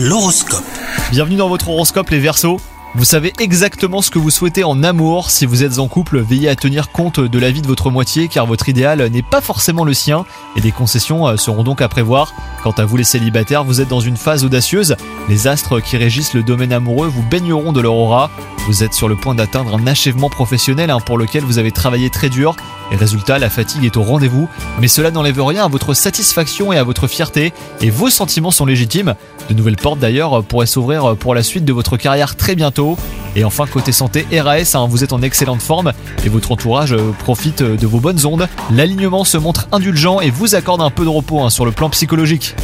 L'horoscope. Bienvenue dans votre horoscope les Verseaux. Vous savez exactement ce que vous souhaitez en amour. Si vous êtes en couple, veillez à tenir compte de la vie de votre moitié car votre idéal n'est pas forcément le sien et des concessions euh, seront donc à prévoir. Quant à vous les célibataires, vous êtes dans une phase audacieuse. Les astres qui régissent le domaine amoureux vous baigneront de leur aura. Vous êtes sur le point d'atteindre un achèvement professionnel hein, pour lequel vous avez travaillé très dur. Et résultat, la fatigue est au rendez-vous, mais cela n'enlève rien à votre satisfaction et à votre fierté, et vos sentiments sont légitimes. De nouvelles portes d'ailleurs pourraient s'ouvrir pour la suite de votre carrière très bientôt. Et enfin, côté santé, RAS, hein, vous êtes en excellente forme et votre entourage euh, profite de vos bonnes ondes. L'alignement se montre indulgent et vous accorde un peu de repos hein, sur le plan psychologique.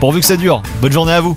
Pourvu que ça dure, bonne journée à vous